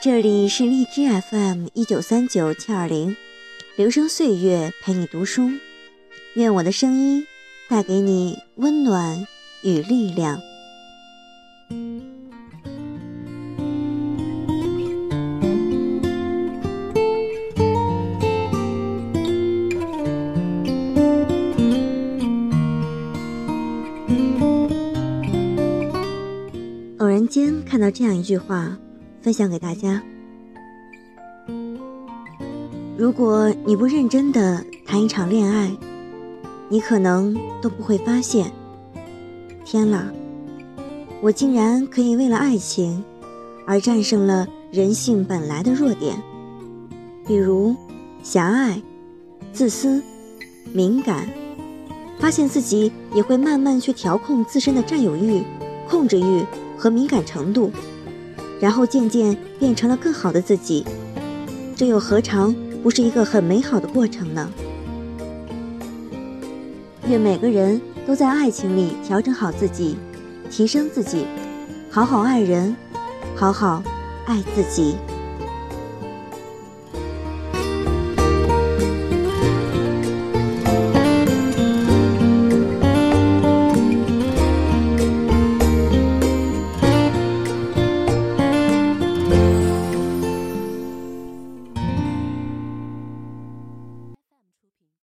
这里是荔枝 FM 一九三九七二零，留声岁月陪你读书，愿我的声音带给你温暖与力量。偶然间看到这样一句话，分享给大家：如果你不认真的谈一场恋爱，你可能都不会发现，天啦，我竟然可以为了爱情而战胜了人性本来的弱点，比如狭隘、自私、敏感，发现自己也会慢慢去调控自身的占有欲、控制欲。和敏感程度，然后渐渐变成了更好的自己，这又何尝不是一个很美好的过程呢？愿每个人都在爱情里调整好自己，提升自己，好好爱人，好好爱自己。